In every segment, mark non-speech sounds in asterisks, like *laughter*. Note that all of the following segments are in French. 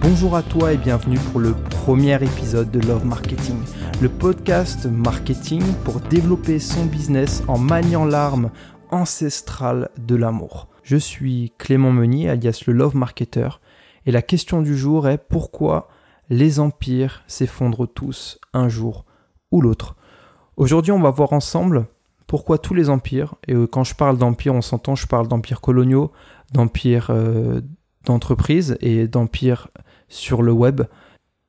Bonjour à toi et bienvenue pour le premier épisode de Love Marketing, le podcast marketing pour développer son business en maniant l'arme ancestrale de l'amour. Je suis Clément Meunier, alias le Love Marketer, et la question du jour est pourquoi les empires s'effondrent tous un jour ou l'autre. Aujourd'hui, on va voir ensemble pourquoi tous les empires, et euh, quand je parle d'empires, on s'entend, je parle d'empires coloniaux, d'empires euh, d'entreprise et d'empires sur le web.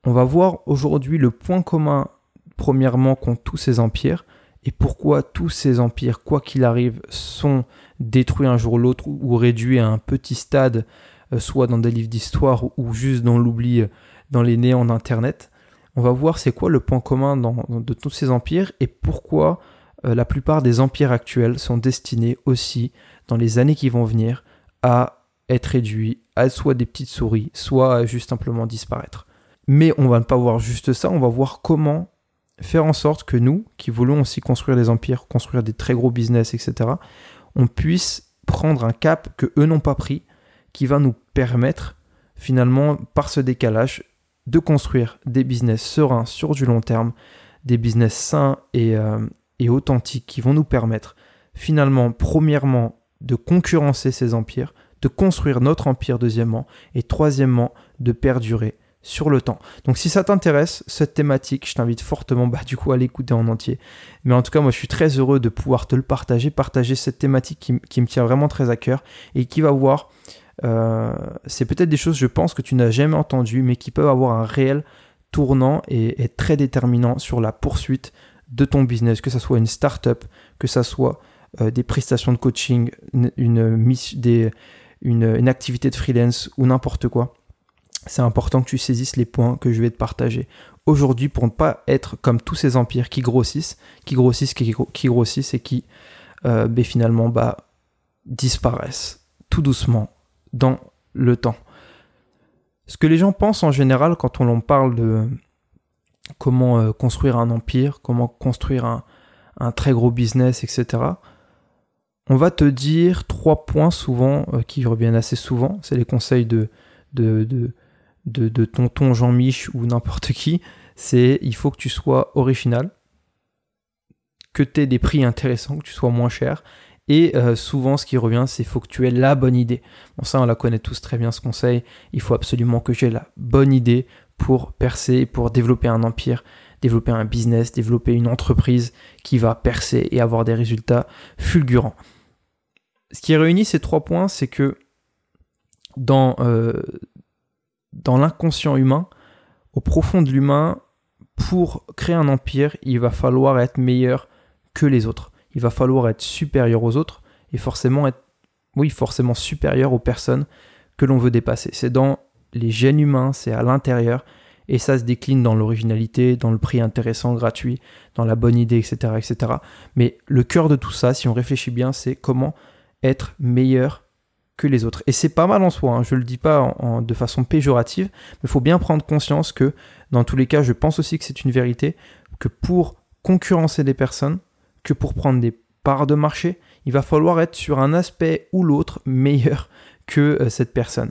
On va voir aujourd'hui le point commun, premièrement, qu'ont tous ces empires, et pourquoi tous ces empires, quoi qu'il arrive, sont détruits un jour ou l'autre ou réduits à un petit stade, euh, soit dans des livres d'histoire ou juste dans l'oubli, euh, dans les néants d'Internet. On va voir c'est quoi le point commun de tous ces empires et pourquoi euh, la plupart des empires actuels sont destinés aussi, dans les années qui vont venir, à être réduits à soit des petites souris, soit à juste simplement disparaître. Mais on va ne pas voir juste ça, on va voir comment faire en sorte que nous, qui voulons aussi construire des empires, construire des très gros business, etc., on puisse prendre un cap que eux n'ont pas pris, qui va nous permettre finalement, par ce décalage, de construire des business sereins sur du long terme, des business sains et, euh, et authentiques qui vont nous permettre finalement, premièrement, de concurrencer ces empires, de construire notre empire deuxièmement, et troisièmement, de perdurer sur le temps. Donc si ça t'intéresse, cette thématique, je t'invite fortement bah, du coup à l'écouter en entier. Mais en tout cas, moi je suis très heureux de pouvoir te le partager, partager cette thématique qui, me tient vraiment très à cœur et qui va voir, euh, c'est peut-être des choses je pense que tu n'as jamais entendues, mais qui peuvent avoir un réel tournant et être très déterminant sur la poursuite de ton business, que ce soit une start-up, que ce soit euh, des prestations de coaching, une, activité de freelance ou n'importe quoi. C'est important que tu saisisses les points que je vais te partager aujourd'hui pour ne pas être comme tous ces empires qui grossissent, qui grossissent, qui, grossissent et qui euh, ben, finalement bah, disparaissent tout doucement dans le temps. Ce que les gens pensent en général quand on parle de comment euh, construire un empire, comment construire un, très gros business, etc., on va te dire trois points souvent euh, qui reviennent assez souvent. C'est les conseils de, de de, tonton Jean-Mich ou n'importe qui, c'est il faut que tu sois original, que tu aies des prix intéressants, que tu sois moins cher. Et euh, souvent, ce qui revient, c'est faut que tu aies la bonne idée. Bon, ça, on la connaît tous très bien, ce conseil. Il faut absolument que j'ai la bonne idée pour percer, pour développer un empire, développer un business, développer une entreprise qui va percer et avoir des résultats fulgurants. Ce qui réunit ces trois points, c'est que dans, euh, dans l'inconscient humain, au profond de l'humain, pour créer un empire, il va falloir être meilleur que les autres. Il va falloir être supérieur aux autres et forcément être, oui, forcément supérieur aux personnes que l'on veut dépasser. C'est dans les gènes humains, c'est à l'intérieur et ça se décline dans l'originalité, dans le prix intéressant, gratuit, dans la bonne idée, etc., etc. Mais le cœur de tout ça, si on réfléchit bien, c'est comment être meilleur que les autres. Et c'est pas mal en soi, hein. je le dis pas de façon péjorative, mais il faut bien prendre conscience que, dans tous les cas, je pense aussi que c'est une vérité, que pour concurrencer des personnes, que pour prendre des parts de marché, il va falloir être sur un aspect ou l'autre meilleur *laughs* que euh, cette personne.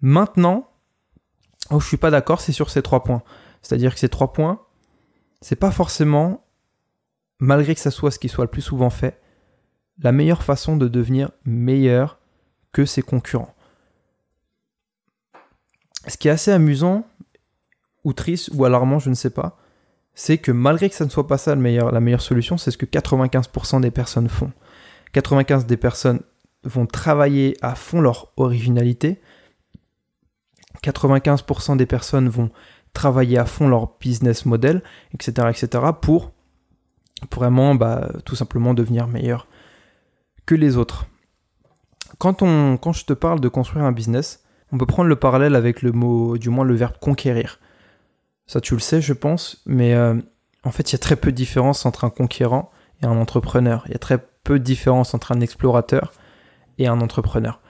Maintenant, où je suis pas d'accord, c'est sur ces trois points. C'est-à-dire que ces trois points, c'est pas forcément, malgré que ça soit ce qui soit le plus souvent fait, la meilleure façon de devenir meilleur que ses concurrents. Ce qui est assez amusant, ou triste, ou alarmant, je ne sais pas, c'est que malgré que ça ne soit pas ça la meilleure solution, c'est ce que 95% des personnes font. 95% des personnes vont travailler à fond leur originalité. 95% des personnes vont travailler à fond leur business model, etc., etc., pour, pour vraiment bah, tout simplement devenir meilleur que les autres. Quand, on, quand je te parle de construire un business, on peut prendre le parallèle avec le mot, du moins le verbe conquérir. Ça, tu le sais, je pense, mais euh, en fait, il y a très peu de différence entre un conquérant et un entrepreneur. Il y a très peu de différence entre un explorateur et un entrepreneur.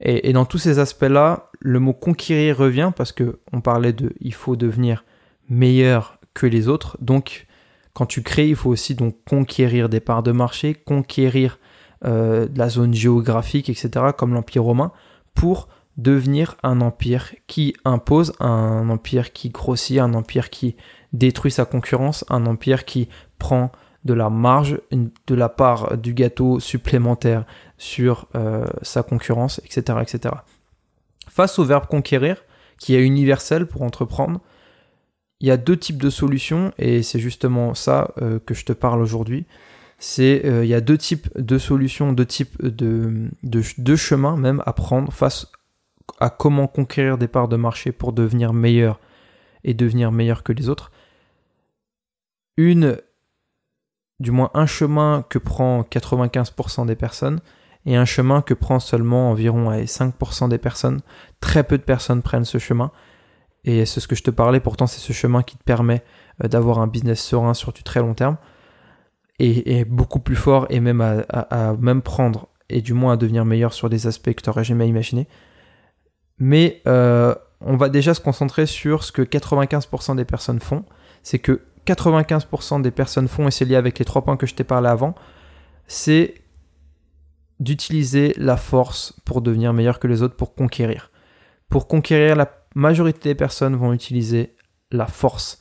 Et, dans tous ces aspects-là, le mot conquérir revient parce que on parlait de il faut devenir meilleur que les autres. Donc, quand tu crées, il faut aussi donc conquérir des parts de marché, conquérir euh, la zone géographique, etc., comme l'Empire romain, pour devenir un empire qui impose, un empire qui grossit, un empire qui détruit sa concurrence, un empire qui prend de la marge, de la part du gâteau supplémentaire sur euh, sa concurrence, etc., etc. Face au verbe conquérir, qui est universel pour entreprendre, il y a deux types de solutions, et c'est justement ça euh, que je te parle aujourd'hui. C'est euh, il y a deux types de solutions, deux types de, de, chemins même à prendre face à comment conquérir des parts de marché pour devenir meilleur et devenir meilleur que les autres. Une, du moins un chemin que prend 95% des personnes et un chemin que prend seulement environ 5% des personnes. Très peu de personnes prennent ce chemin. Et c'est ce que je te parlais, pourtant c'est ce chemin qui te permet euh, d'avoir un business serein sur du très long terme. Et, beaucoup plus fort et même à, même prendre et du moins à devenir meilleur sur des aspects que tu n'aurais jamais imaginé. Mais euh, on va déjà se concentrer sur ce que 95% des personnes font. C'est que 95% des personnes font, et c'est lié avec les trois points que je t'ai parlé avant, c'est d'utiliser la force pour devenir meilleur que les autres, pour conquérir. Pour conquérir, la majorité des personnes vont utiliser la force.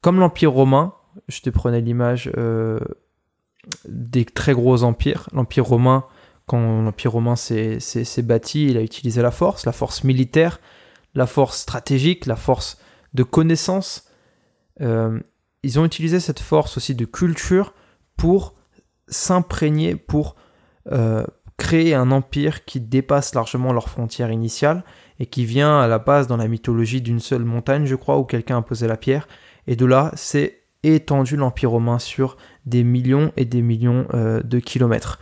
Comme l'Empire romain, je te prenais l'image euh, des très gros empires. L'Empire romain, quand l'Empire romain s'est bâti, il a utilisé la force, la force militaire, la force stratégique, la force de connaissance. Euh, ils ont utilisé cette force aussi de culture pour s'imprégner, pour euh, créer un empire qui dépasse largement leurs frontières initiales et qui vient à la base dans la mythologie d'une seule montagne, je crois, où quelqu'un a posé la pierre. Et de là, c'est étendu l'Empire romain sur des millions et des millions euh, de kilomètres.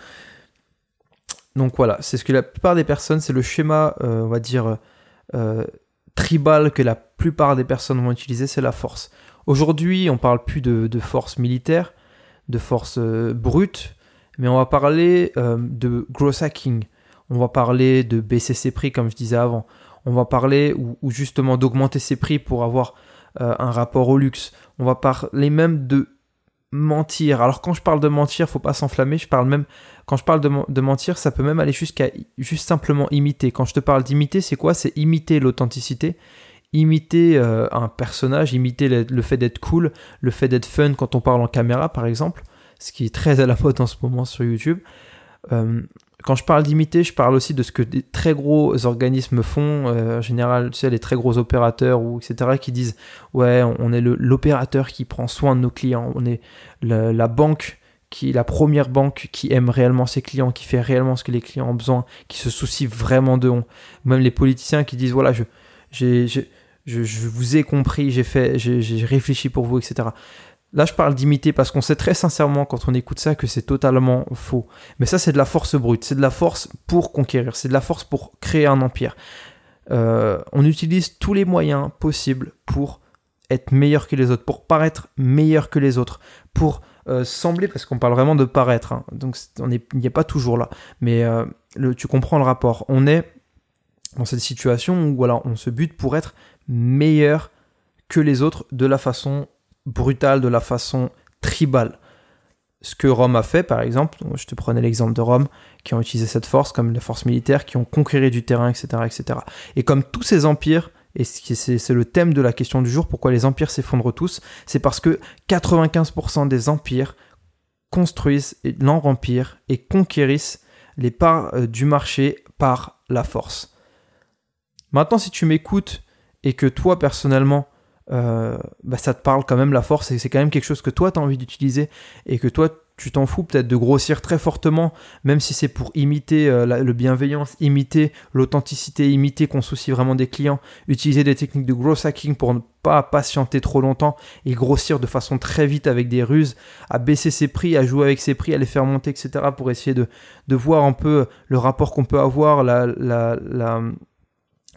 Donc voilà, c'est ce que la plupart des personnes, c'est le schéma, euh, on va dire, tribal que la plupart des personnes vont utiliser, c'est la force. Aujourd'hui, on parle plus de, force militaire, de force brute, mais on va parler euh, de gross hacking, on va parler de baisser ses prix comme je disais avant, on va parler ou, justement d'augmenter ses prix pour avoir euh, un rapport au luxe, on va parler même de mentir. Alors quand je parle de mentir, faut pas s'enflammer, je parle même quand je parle de, mentir, ça peut même aller jusqu'à juste simplement imiter. Quand je te parle d'imiter, c'est quoi? C'est imiter l'authenticité, imiter euh, un personnage, imiter le fait d'être cool, le fait d'être fun quand on parle en caméra par exemple ce qui est très à la mode en ce moment sur YouTube. Euh, quand je parle d'imiter, je parle aussi de ce que des très gros organismes font. Euh, en général, tu sais, les très gros opérateurs ou etc. qui disent ouais, on, est l'opérateur qui prend soin de nos clients. On est la, banque qui la première banque qui aime réellement ses clients, qui fait réellement ce que les clients ont besoin, qui se soucie vraiment d'eux. Même les politiciens qui disent voilà, je, j'ai, je, je, vous ai compris, j'ai fait, j'ai réfléchi pour vous, etc. Là, je parle d'imiter parce qu'on sait très sincèrement quand on écoute ça que c'est totalement faux. Mais ça, c'est de la force brute, c'est de la force pour conquérir, c'est de la force pour créer un empire. Euh, on utilise tous les moyens possibles pour être meilleur que les autres, pour paraître meilleur que les autres, pour euh, sembler, parce qu'on parle vraiment de paraître, hein. donc on n'y est pas toujours là, mais euh, tu comprends le rapport. On est dans cette situation où voilà, on se bute pour être meilleur que les autres de la façon brutale, de la façon tribale. Ce que Rome a fait, par exemple, je te prenais l'exemple de Rome, qui ont utilisé cette force comme la force militaire, qui ont conquéré du terrain, etc. etc. Et comme tous ces empires, et c'est le thème de la question du jour, pourquoi les empires s'effondrent tous, c'est parce que 95% des empires construisent leur empire et conquérissent les parts euh, du marché par la force. Maintenant, si tu m'écoutes et que toi, personnellement, euh, bah, ça te parle quand même la force et c'est quand même quelque chose que toi tu as envie d'utiliser et que toi tu t'en fous peut-être de grossir très fortement, même si c'est pour imiter euh, le bienveillance, imiter l'authenticité, imiter qu'on soucie vraiment des clients, utiliser des techniques de gross hacking pour ne pas patienter trop longtemps et grossir de façon très vite avec des ruses, à baisser ses prix, à jouer avec ses prix, à les faire monter, etc. pour essayer de, voir un peu le rapport qu'on peut avoir, la, la, la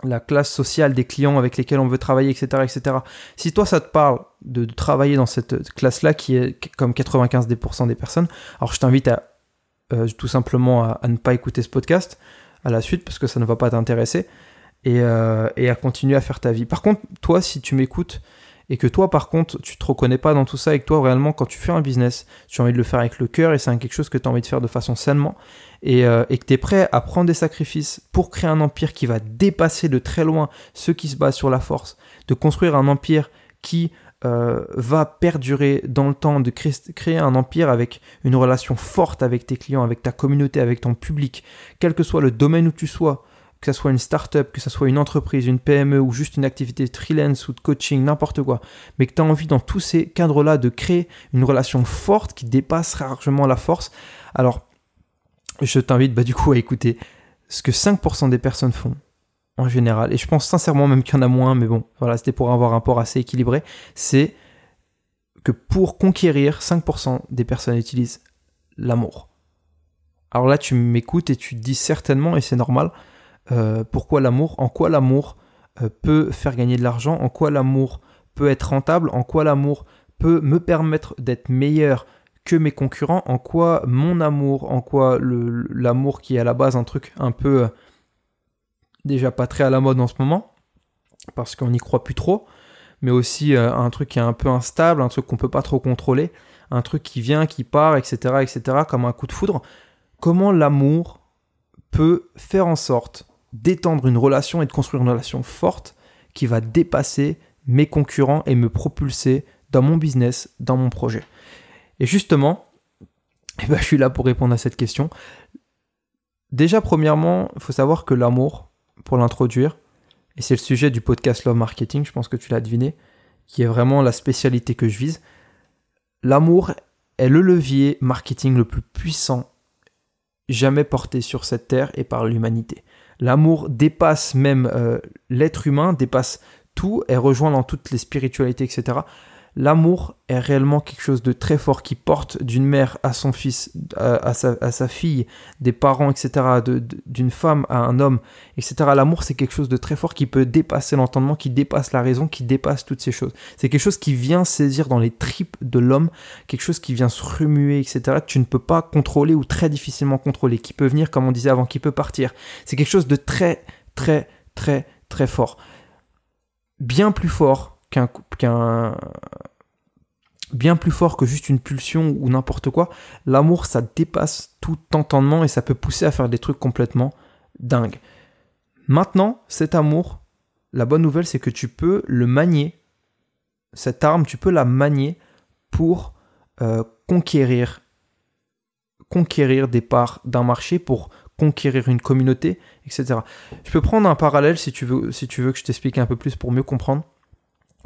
la classe sociale des clients avec lesquels on veut travailler, etc. etc. Si toi, ça te parle de, travailler dans cette classe-là, qui est comme 95% des personnes, alors je t'invite à euh, tout simplement à, ne pas écouter ce podcast à la suite, parce que ça ne va pas t'intéresser, et, euh, et, à continuer à faire ta vie. Par contre, toi, si tu m'écoutes et que toi par contre tu te reconnais pas dans tout ça et que toi réellement quand tu fais un business tu as envie de le faire avec le cœur et c'est quelque chose que tu as envie de faire de façon sainement et, euh, et que tu es prêt à prendre des sacrifices pour créer un empire qui va dépasser de très loin ceux qui se basent sur la force, de construire un empire qui euh, va perdurer dans le temps, de créer, créer un empire avec une relation forte avec tes clients, avec ta communauté, avec ton public, quel que soit le domaine où tu sois, que ce soit une start-up, que ce soit une entreprise, une PME ou juste une activité freelance ou de coaching, n'importe quoi, mais que tu as envie dans tous ces cadres-là de créer une relation forte qui dépasse largement la force, alors je t'invite bah, du coup à écouter ce que 5% des personnes font en général, et je pense sincèrement même qu'il y en a moins, mais bon, voilà, c'était pour avoir un rapport assez équilibré, c'est que pour conquérir, 5% des personnes utilisent l'amour. Alors là, tu m'écoutes et tu dis certainement, et c'est normal, euh, pourquoi l'amour, en quoi l'amour euh, peut faire gagner de l'argent, en quoi l'amour peut être rentable, en quoi l'amour peut me permettre d'être meilleur que mes concurrents, en quoi mon amour, en quoi l'amour qui est à la base un truc un peu euh, déjà pas très à la mode en ce moment, parce qu'on n'y croit plus trop, mais aussi un truc qui est un peu instable, un truc qu'on peut pas trop contrôler, un truc qui vient, qui part, etc., etc., comme un coup de foudre. Comment l'amour peut faire en sorte d'étendre une relation et de construire une relation forte qui va dépasser mes concurrents et me propulser dans mon business, dans mon projet. Et justement, *laughs* eh ben, je suis là pour répondre à cette question. Déjà, premièrement, il faut savoir que l'amour, pour l'introduire, et c'est le sujet du podcast Love Marketing, je pense que tu l'as deviné, qui est vraiment la spécialité que je vise, l'amour est le levier marketing le plus puissant jamais porté sur cette terre et par l'humanité. L'amour dépasse même euh, l'être humain, dépasse tout et rejoint dans toutes les spiritualités, etc l'amour est réellement quelque chose de très fort qui porte d'une mère à son fils, à, sa, fille, des parents, etc., d'une femme à un homme, etc. L'amour, c'est quelque chose de très fort qui peut dépasser l'entendement, qui dépasse la raison, qui dépasse toutes ces choses. C'est quelque chose qui vient saisir dans les tripes de l'homme, quelque chose qui vient se remuer, etc., tu ne peux pas contrôler ou très difficilement contrôler, qui peut venir, comme on disait avant, qui peut partir. C'est quelque chose de très, très, très, très fort. Bien plus fort qu'un bien plus fort que juste une pulsion ou n'importe quoi. L'amour, ça dépasse tout entendement et ça peut pousser à faire des trucs complètement dingues. Maintenant, cet amour, la bonne nouvelle, c'est que tu peux le manier. Cette arme, tu peux la manier pour euh, conquérir, conquérir des parts d'un marché, pour conquérir une communauté, etc. Je peux prendre un parallèle si tu veux, si tu veux que je t'explique un peu plus pour mieux comprendre.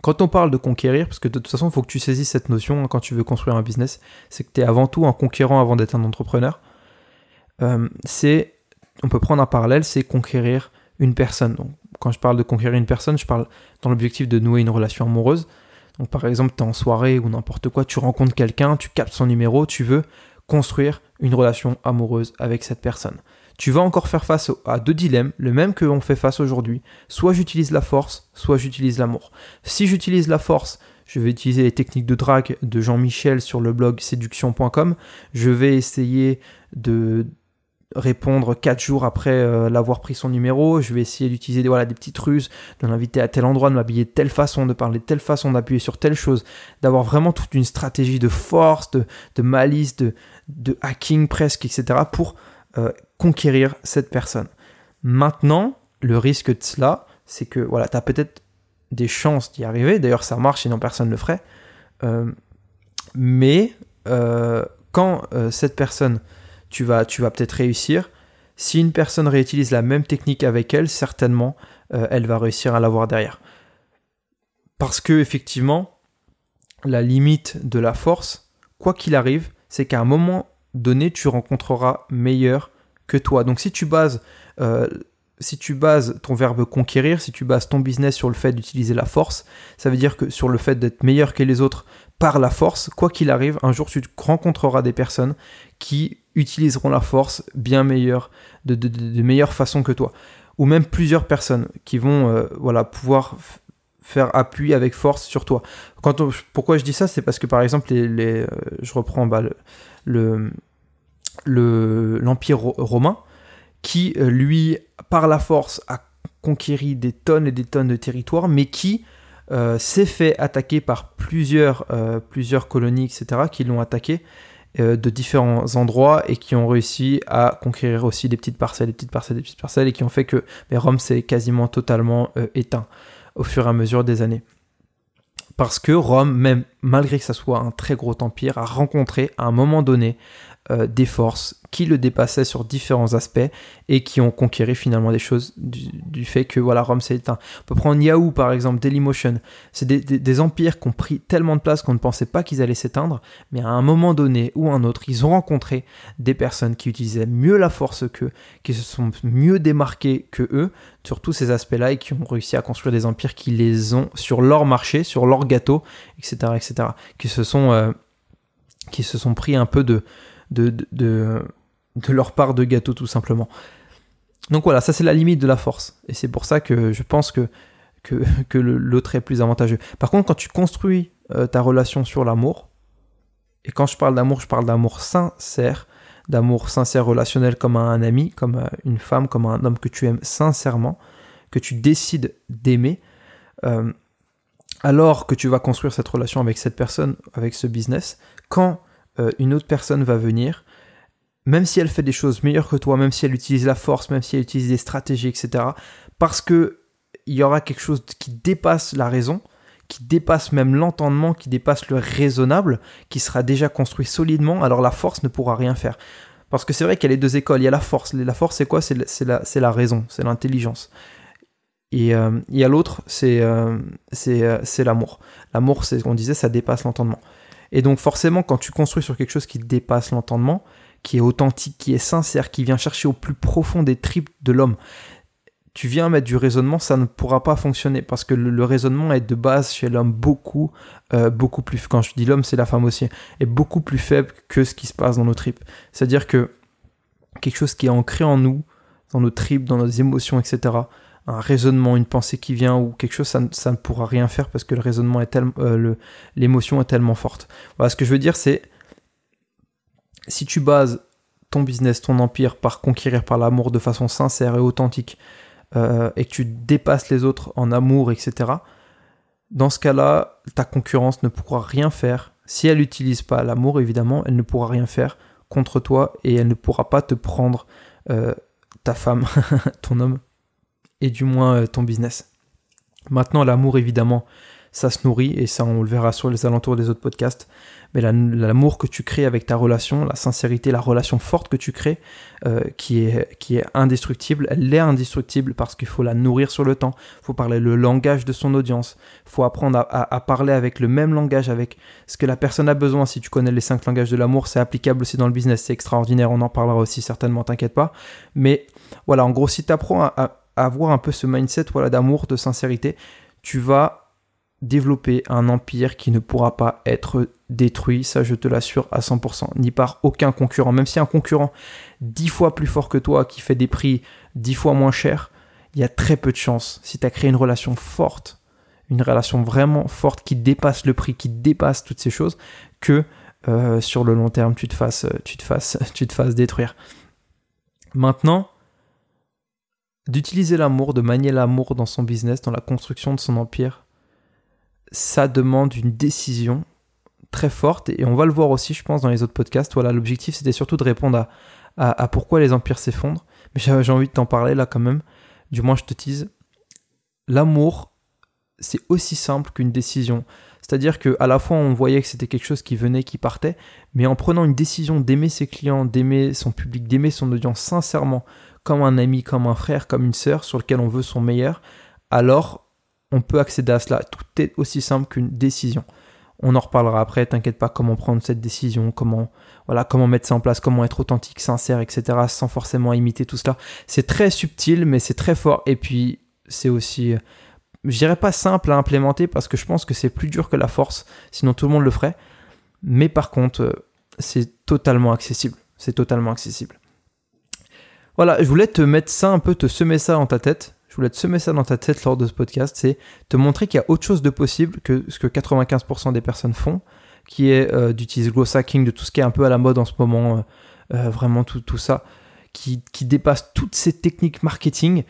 Quand on parle de conquérir, parce que de toute façon, il faut que tu saisisses cette notion hein, quand tu veux construire un business, c'est que tu es avant tout un conquérant avant d'être un entrepreneur. Euh, c'est, on peut prendre un parallèle, c'est conquérir une personne. Donc, quand je parle de conquérir une personne, je parle dans l'objectif de nouer une relation amoureuse. Donc, par exemple, tu es en soirée ou n'importe quoi, tu rencontres quelqu'un, tu captes son numéro, tu veux construire une relation amoureuse avec cette personne tu vas encore faire face à deux dilemmes, le même que l'on fait face aujourd'hui. Soit j'utilise la force, soit j'utilise l'amour. Si j'utilise la force, je vais utiliser les techniques de drague de Jean-Michel sur le blog séduction.com. Je vais essayer de répondre quatre jours après euh, l'avoir pris son numéro. Je vais essayer d'utiliser des petites ruses, de l'inviter à tel endroit, de m'habiller de telle façon, de parler de telle façon, d'appuyer sur telle chose, d'avoir vraiment toute une stratégie de force, de, malice, de, de hacking presque, etc. pour euh, conquérir cette personne. Maintenant, le risque de cela, c'est que voilà, tu as peut-être des chances d'y arriver. D'ailleurs, ça marche, sinon personne ne le ferait. Euh, mais euh, quand cette personne, tu vas, tu vas peut-être réussir. Si une personne réutilise la même technique avec elle, certainement, elle va réussir à l'avoir derrière. Parce que effectivement, la limite de la force, quoi qu'il arrive, c'est qu'à un moment donné, tu rencontreras meilleur que toi. Donc si tu bases, euh, si tu bases ton verbe conquérir, si tu bases ton business sur le fait d'utiliser la force, ça veut dire que sur le fait d'être meilleur que les autres par la force, quoi qu'il arrive, un jour tu rencontreras des personnes qui utiliseront la force bien meilleure, de, meilleure façon que toi. Ou même plusieurs personnes qui vont euh, voilà, pouvoir faire appui avec force sur toi. Pourquoi je dis ça C'est parce que par exemple, les, euh, je reprends bah, le, l'Empire romain, qui, euh, lui, par la force, a conquéri des tonnes et des tonnes de territoires, mais qui s'est fait attaquer par plusieurs, plusieurs colonies, etc., qui l'ont attaqué de différents endroits et qui ont réussi à conquérir aussi des petites parcelles, des petites parcelles, des petites parcelles, et qui ont fait que Rome s'est quasiment totalement éteint au fur et à mesure des années. Parce que Rome, même malgré que ça soit un très gros empire, a rencontré à un moment donné euh, des forces qui le dépassaient sur différents aspects et qui ont conquéré finalement des choses du, fait que voilà Rome s'est éteint. On peut prendre Yahoo par exemple, Dailymotion. C'est des, empires qui ont pris tellement de place qu'on ne pensait pas qu'ils allaient s'éteindre, mais à un moment donné ou un autre, ils ont rencontré des personnes qui utilisaient mieux la force qu'eux, qui se sont mieux démarqués que eux sur tous ces aspects-là et qui ont réussi à construire des empires qui les ont sur leur marché, sur leur gâteau, etc., etc., qui se sont euh, qui se sont pris un peu de de, de, leur part de gâteau tout simplement. Donc voilà, ça c'est la limite de la force. Et c'est pour ça que je pense que, que, l'autre est plus avantageux. Par contre, quand tu construis euh, ta relation sur l'amour, et quand je parle d'amour, je parle d'amour sincère, d'amour sincère relationnel comme un ami, comme une femme, comme un homme que tu aimes sincèrement, que tu décides d'aimer, euh, alors que tu vas construire cette relation avec cette personne, avec ce business, quand euh, une autre personne va venir, même si elle fait des choses meilleures que toi, même si elle utilise la force, même si elle utilise des stratégies, etc., parce que il y aura quelque chose qui dépasse la raison, qui dépasse même l'entendement, qui dépasse le raisonnable, qui sera déjà construit solidement, alors la force ne pourra rien faire. Parce que c'est vrai qu'il y a les deux écoles, il y a la force. La force, c'est quoi? C'est la, la, raison, c'est l'intelligence. Et euh, il y a l'autre, c'est euh, c'est l'amour. L'amour, c'est ce qu'on disait, ça dépasse l'entendement. Et donc forcément, quand tu construis sur quelque chose qui dépasse l'entendement, qui est authentique, qui est sincère, qui vient chercher au plus profond des tripes de l'homme, tu viens mettre du raisonnement, ça ne pourra pas fonctionner parce que le, raisonnement est de base chez l'homme beaucoup, euh, beaucoup plus. Quand je dis l'homme, c'est la femme aussi, est beaucoup plus faible que ce qui se passe dans nos tripes. C'est-à-dire que quelque chose qui est ancré en nous, dans nos tripes, dans nos émotions, etc un raisonnement, une pensée qui vient ou quelque chose, ça, ne pourra rien faire parce que le raisonnement est tellement, euh, l'émotion est tellement forte. Voilà, ce que je veux dire, c'est si tu bases ton business, ton empire par conquérir par l'amour de façon sincère et authentique, euh, et que tu dépasses les autres en amour, etc., dans ce cas-là, ta concurrence ne pourra rien faire. Si elle n'utilise pas l'amour, évidemment, elle ne pourra rien faire contre toi et elle ne pourra pas te prendre euh, ta femme, *laughs* ton homme, et du moins euh, ton business. Maintenant, l'amour, évidemment, ça se nourrit, et ça, on le verra sur les alentours des autres podcasts. Mais l'amour que tu crées avec ta relation, la sincérité, la relation forte que tu crées, euh, qui, est, qui est indestructible, elle est indestructible parce qu'il faut la nourrir sur le temps. Il faut parler le langage de son audience. Il faut apprendre à, à, parler avec le même langage, avec ce que la personne a besoin. Si tu connais les cinq langages de l'amour, c'est applicable aussi dans le business. C'est extraordinaire. On en parlera aussi certainement, t'inquiète pas. Mais voilà, en gros, si tu apprends à avoir un peu ce mindset voilà, d'amour, de sincérité, tu vas développer un empire qui ne pourra pas être détruit, ça je te l'assure à 100%, ni par aucun concurrent. Même si un concurrent dix fois plus fort que toi, qui fait des prix dix fois moins chers, il y a très peu de chances, si tu as créé une relation forte, une relation vraiment forte qui dépasse le prix, qui dépasse toutes ces choses, que euh, sur le long terme tu te fasses, tu te fasses, *laughs* tu te fasses détruire. Maintenant, d'utiliser l'amour, de manier l'amour dans son business, dans la construction de son empire, ça demande une décision très forte et on va le voir aussi, je pense, dans les autres podcasts. Voilà, l'objectif c'était surtout de répondre à, pourquoi les empires s'effondrent. Mais j'ai envie de t'en parler là quand même. Du moins, je te tease. L'amour, c'est aussi simple qu'une décision. C'est-à-dire qu'à la fois on voyait que c'était quelque chose qui venait, qui partait, mais en prenant une décision d'aimer ses clients, d'aimer son public, d'aimer son audience sincèrement, comme un ami, comme un frère, comme une sœur sur lequel on veut son meilleur, alors on peut accéder à cela. Tout est aussi simple qu'une décision. On en reparlera après, t'inquiète pas comment prendre cette décision, comment voilà, comment mettre ça en place, comment être authentique, sincère, etc. sans forcément imiter tout cela. C'est très subtil, mais c'est très fort. Et puis c'est aussi, je dirais pas simple à implémenter parce que je pense que c'est plus dur que la force, sinon tout le monde le ferait. Mais par contre, c'est totalement accessible. C'est totalement accessible. Voilà, je voulais te mettre ça un peu, te semer ça dans ta tête. Je voulais te semer ça dans ta tête lors de ce podcast. C'est te montrer qu'il y a autre chose de possible que ce que 95% des personnes font, qui est euh, d'utiliser le growth hacking, de tout ce qui est un peu à la mode en ce moment, euh, euh, vraiment tout, tout ça, qui, qui dépasse toutes ces techniques marketing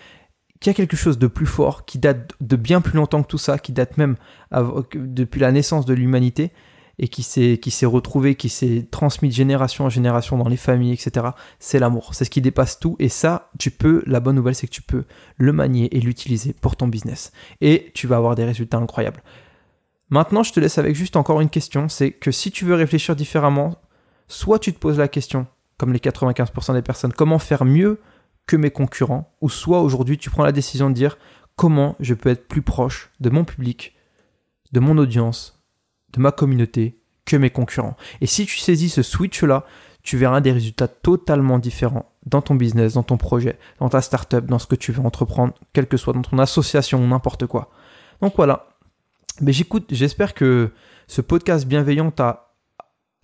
qu'il y a quelque chose de plus fort, qui date de bien plus longtemps que tout ça, qui date même depuis la naissance de l'humanité, et qui s'est retrouvé, qui s'est transmis de génération en génération dans les familles, etc. C'est l'amour. C'est ce qui dépasse tout. Et ça, tu peux. La bonne nouvelle, c'est que tu peux le manier et l'utiliser pour ton business. Et tu vas avoir des résultats incroyables. Maintenant, je te laisse avec juste encore une question. C'est que si tu veux réfléchir différemment, soit tu te poses la question, comme les 95% des personnes, comment faire mieux que mes concurrents, ou soit aujourd'hui tu prends la décision de dire comment je peux être plus proche de mon public, de mon audience, de ma communauté que mes concurrents. Et si tu saisis ce switch-là, tu verras des résultats totalement différents dans ton business, dans ton projet, dans ta startup, dans ce que tu veux entreprendre, quel que soit dans ton association, n'importe quoi. Donc voilà. Mais j'écoute, j'espère que ce podcast bienveillant t'a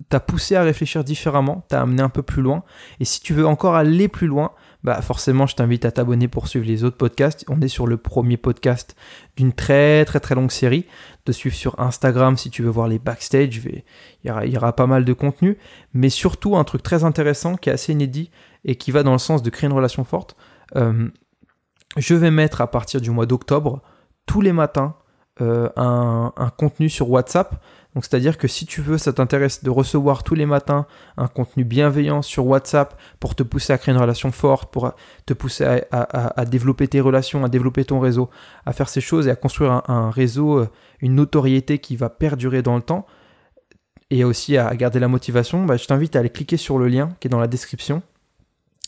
t'a poussé à réfléchir différemment, t'a amené un peu plus loin. Et si tu veux encore aller plus loin, bah forcément, je t'invite à t'abonner pour suivre les autres podcasts. On est sur le premier podcast d'une très très très longue série. De suivre sur Instagram si tu veux voir les backstage. Il y aura, pas mal de contenu. Mais surtout, un truc très intéressant qui est assez inédit et qui va dans le sens de créer une relation forte. Euh, je vais mettre à partir du mois d'octobre, tous les matins, euh, un, contenu sur WhatsApp donc c'est-à-dire que si tu veux, ça t'intéresse de recevoir tous les matins un contenu bienveillant sur WhatsApp pour te pousser à créer une relation forte, pour te pousser à, développer tes relations, à développer ton réseau, à faire ces choses et à construire un, réseau, euh, une notoriété qui va perdurer dans le temps, et aussi à garder la motivation, bah, je t'invite à aller cliquer sur le lien qui est dans la description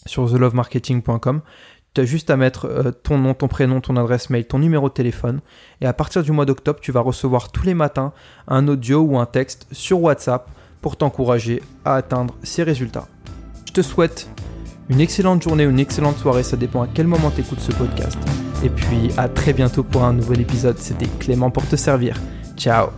sur thelovemarketing.com tu as juste à mettre euh, ton nom, ton prénom, ton adresse mail, ton numéro de téléphone. Et à partir du mois d'octobre, tu vas recevoir tous les matins un audio ou un texte sur WhatsApp pour t'encourager à atteindre ces résultats. Je te souhaite une excellente journée ou une excellente soirée, ça dépend à quel moment tu écoutes ce podcast. Et puis à très bientôt pour un nouvel épisode. C'était Clément pour te servir. Ciao